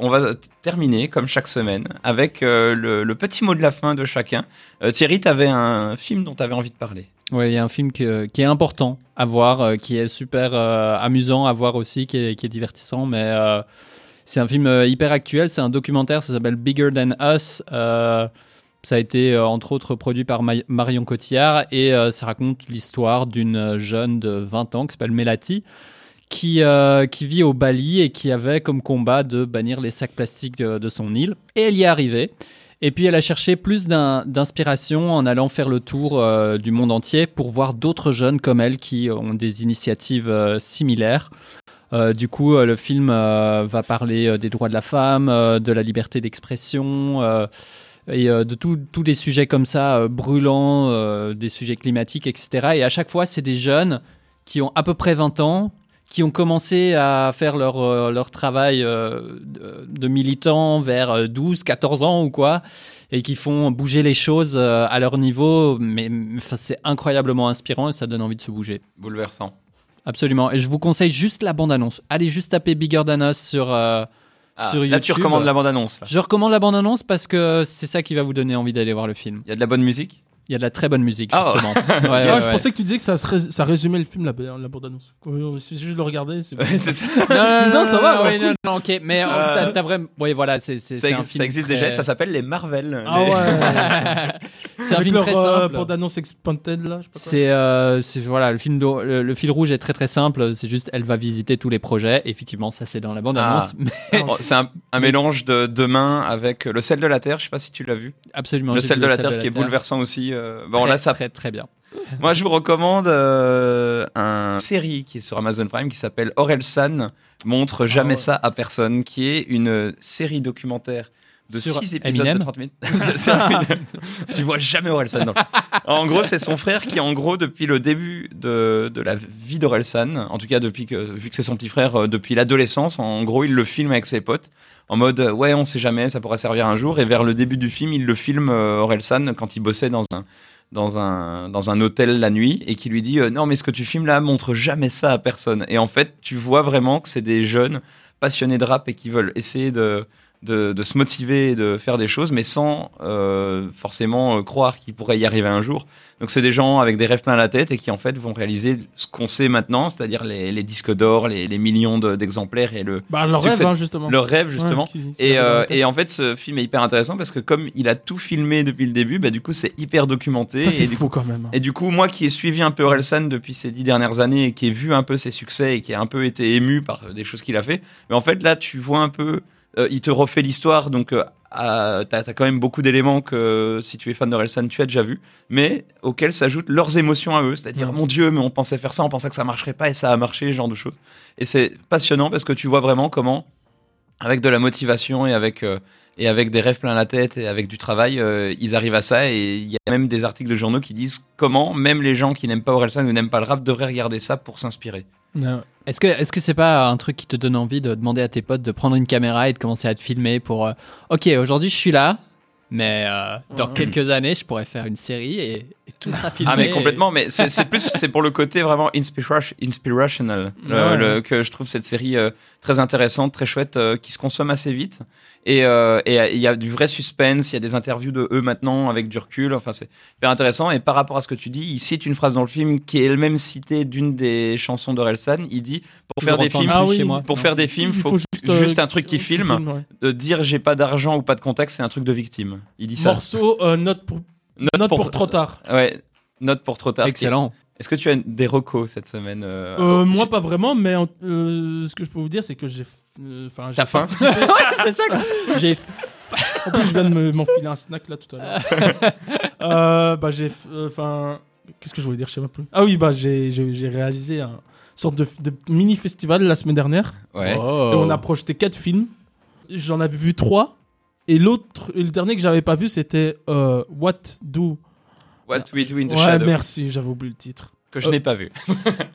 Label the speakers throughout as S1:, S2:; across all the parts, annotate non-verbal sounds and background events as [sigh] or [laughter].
S1: On va terminer, comme chaque semaine, avec euh, le, petit mot de la fin de chacun. Euh, Thierry, tu avais un film dont tu avais envie de parler.
S2: Oui, il y a un film qui, est important à voir, euh, qui est super amusant à voir aussi, qui est, divertissant, mais c'est un film hyper actuel. C'est un documentaire, ça s'appelle Bigger Than Us. ça a été entre autres produit par Marion Cotillard et ça raconte l'histoire d'une jeune de 20 ans qui s'appelle Melati qui, euh, qui vit au Bali et qui avait comme combat de bannir les sacs plastiques de, son île. Et elle y est arrivée. Et puis elle a cherché plus d'inspiration en allant faire le tour euh, du monde entier pour voir d'autres jeunes comme elle qui ont des initiatives euh, similaires. du coup, le film va parler des droits de la femme, de la liberté d'expression et de tous des sujets comme ça brûlants, des sujets climatiques, etc. Et à chaque fois, c'est des jeunes qui ont à peu près 20 ans, qui ont commencé à faire leur, euh, leur travail euh, de, militants vers 12, euh, 14 ans ou quoi, et qui font bouger les choses à leur niveau. Mais, c'est incroyablement inspirant et ça donne envie de se bouger.
S1: Bouleversant.
S2: Absolument. Et je vous conseille juste la bande-annonce. Allez juste taper Bigger Than Us sur, ah, sur YouTube.
S1: Là, tu recommandes la bande-annonce.
S2: Je recommande la bande-annonce parce que c'est ça qui va vous donner envie d'aller voir le film.
S1: Il y a de la bonne musique?
S2: Il y a de la très bonne musique, ah. justement. [laughs]
S3: Ah, je pensais que tu disais que ça, ça résumait le film, la, la bande-annonce. Si juste le regarder, [laughs] c'est.
S1: ça. [laughs]
S2: non, ça va. Ouais. non, non, ok. Mais euh, euh, t'as, vraiment. Oui, voilà, c'est,
S1: ça,
S2: un film
S1: ça existe déjà, ça s'appelle les Marvel.
S3: Ah ouais. C'est un film leur, très euh, simple. bande-annonce expanded, là.
S2: C'est, euh, voilà, le film, le, fil rouge est très très simple. C'est juste, elle va visiter tous les projets. Effectivement, ça c'est dans la bande-annonce.
S1: Ah. c'est un, un mélange de demain avec le sel de la terre. Je sais pas si tu l'as vu.
S2: Absolument.
S1: Le sel de la terre qui est bouleversant aussi. Bon, là, ça
S2: très très bien. [laughs]
S1: Moi, je vous recommande euh, une série qui est sur Amazon Prime qui s'appelle Orelsan montre jamais ah ça à personne, qui est une série documentaire de 6 épisodes de 30 minutes. [laughs] [laughs] tu vois jamais Orelsan. en gros, c'est son frère qui, en gros, depuis le début de, de la vie d'Orelsan, en tout cas depuis que, vu que c'est son petit frère, euh, depuis l'adolescence, en gros, il le filme avec ses potes en mode ouais, on sait jamais, ça pourrait servir un jour. Et vers le début du film, il le filme euh, Orelsan quand il bossait dans un dans un, dans un hôtel la nuit et qui lui dit euh, Non, mais ce que tu filmes là montre jamais ça à personne. Et en fait, tu vois vraiment que c'est des jeunes passionnés de rap et qui veulent essayer de, de, de, se motiver et de faire des choses, mais sans euh, forcément euh, croire qu'ils pourraient y arriver un jour. Donc c'est des gens avec des rêves plein la tête et qui en fait vont réaliser ce qu'on sait maintenant, c'est-à-dire les, les, disques d'or, les, les, millions d'exemplaires et le
S3: bah, leur rêve hein, justement.
S1: Leur rêve justement. et, euh, et, en fait ce film est hyper intéressant parce que comme il a tout filmé depuis le début, bah, du coup c'est hyper documenté.
S3: Ça c'est
S1: fou
S3: quand même. Hein.
S1: Et du coup moi qui ai suivi un peu Orelsan depuis ces dix dernières années et qui ai vu un peu ses succès et qui a un peu été ému par des choses qu'il a fait, mais en fait là tu vois un peu euh, il te refait l'histoire, donc euh, t'as as quand même beaucoup d'éléments que si tu es fan de Relsan, tu as déjà vu, mais auxquels s'ajoutent leurs émotions à eux, c'est-à-dire mon Dieu, mais on pensait faire ça, on pensait que ça marcherait pas et ça a marché, ce genre de choses. Et c'est passionnant parce que tu vois vraiment comment, avec de la motivation et avec euh, et avec des rêves plein la tête et avec du travail, ils arrivent à ça. Et il y a même des articles de journaux qui disent comment même les gens qui n'aiment pas Orelsan ou n'aiment pas le rap devraient regarder ça pour s'inspirer.
S2: Est-ce que est-ce que c'est pas un truc qui te donne envie de demander à tes potes de prendre une caméra et de commencer à te filmer pour euh, OK, aujourd'hui je suis là, mais euh, dans quelques années, je pourrais faire une série et, tout sera filmé.
S1: Ah mais complètement, mais c'est plus c'est pour le côté vraiment inspirational que je trouve cette série euh, très intéressante, très chouette, qui se consomme assez vite et il y a du vrai suspense, il y a des interviews de eux maintenant avec du recul. Enfin c'est hyper intéressant. Et par rapport à ce que tu dis, il cite une phrase dans le film qui est elle-même citée d'une des chansons d'Orelsan. Il dit pour faire des films, moi. pour faire des films, il faut, juste, un truc qui filme. De dire j'ai pas d'argent ou pas de contact, c'est un truc de victime. Il dit ça.
S3: Morceau, euh, note pour. Note, pour, trop tard.
S1: Ouais, note pour trop tard.
S2: Excellent.
S1: Est-ce que tu as des recos cette semaine euh,
S3: euh, Moi, pas vraiment, mais ce que je peux vous dire, c'est que j'ai.
S1: Enfin, T'as faim [laughs]
S2: C'est ça. [laughs] J'ai.
S3: En plus, je viens de m'enfiler un snack là tout à l'heure. [laughs] bah, j'ai. Enfin, qu'est-ce que je voulais dire? Je sais pas plus. Ah oui, bah, j'ai réalisé un sorte de, mini festival la semaine dernière.
S1: Ouais. Et
S3: on a projeté quatre films. J'en avais vu trois. Et l'autre, le dernier que j'avais pas vu, c'était euh, What Do.
S1: What We Do in the
S3: ouais, merci, j'avais oublié le titre.
S1: Que je n'ai pas vu.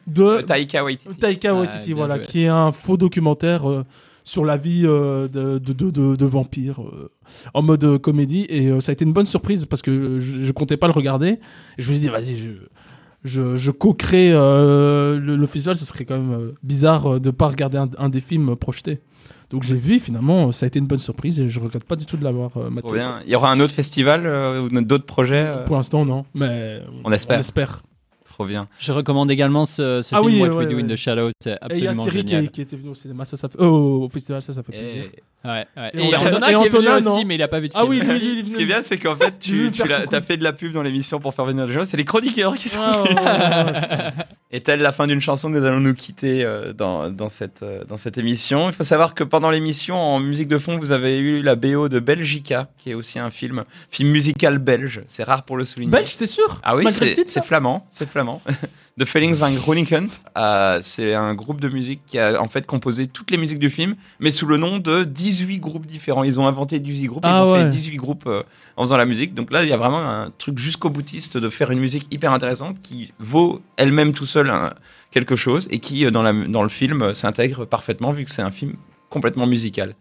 S3: de [laughs]
S1: Taika Waititi.
S3: Taika Waititi, voilà, qui est un faux documentaire euh, sur la vie euh, de, de, de, de, vampires en mode comédie. Et ça a été une bonne surprise parce que je, je comptais pas le regarder. Et je me suis dit, vas-y, je, je, je co-crée le, le, festival. Ce serait quand même bizarre de pas regarder un, un des films projetés. Donc j'ai vu, finalement, ça a été une bonne surprise et je regrette pas du tout de l'avoir euh, maté.
S1: bien. Il y aura un autre festival ou d'autres projets
S3: Pour l'instant, non, mais
S1: on espère.
S3: On espère.
S1: Trop bien.
S2: Je recommande également ce, ce ah film What We Do in the Shadows, c'est absolument génial. Et il y a Thierry
S3: qui, était venu au cinéma, ça, ça fait... oh, au festival, ça, ça fait plaisir.
S2: Ouais, ouais. Et, et, Antonin, et Antonin, qui est aussi, mais il a pas vu de
S3: film. Ah oui,
S1: Ce qui est bien, c'est qu'en fait, [laughs] tu, tu as, fait de la pub dans l'émission pour faire venir des gens. C'est les chroniqueurs qui sont. Ah, [laughs] et telle la fin d'une chanson, nous allons nous quitter euh, dans, dans, cette, euh, dans cette émission? Il faut savoir que pendant l'émission, en musique de fond, vous avez eu la BO de Belgica, qui est aussi un film, film musical belge. C'est rare pour le souligner.
S3: Belge, c'est sûr?
S1: Ah oui, c'est flamand. C'est flamand. [laughs] The Feelings van Groningen. Euh, c'est un groupe de musique qui a en fait composé toutes les musiques du film, mais sous le nom de 18 groupes différents. Ils ont inventé 18 groupes, ils ah ont fait 18 groupes euh, en faisant la musique. Donc là, il y a vraiment un truc jusqu'au boutiste de faire une musique hyper intéressante qui vaut elle-même tout seul quelque chose et qui, euh, dans, la, dans le film, s'intègre parfaitement vu que c'est un film complètement musical.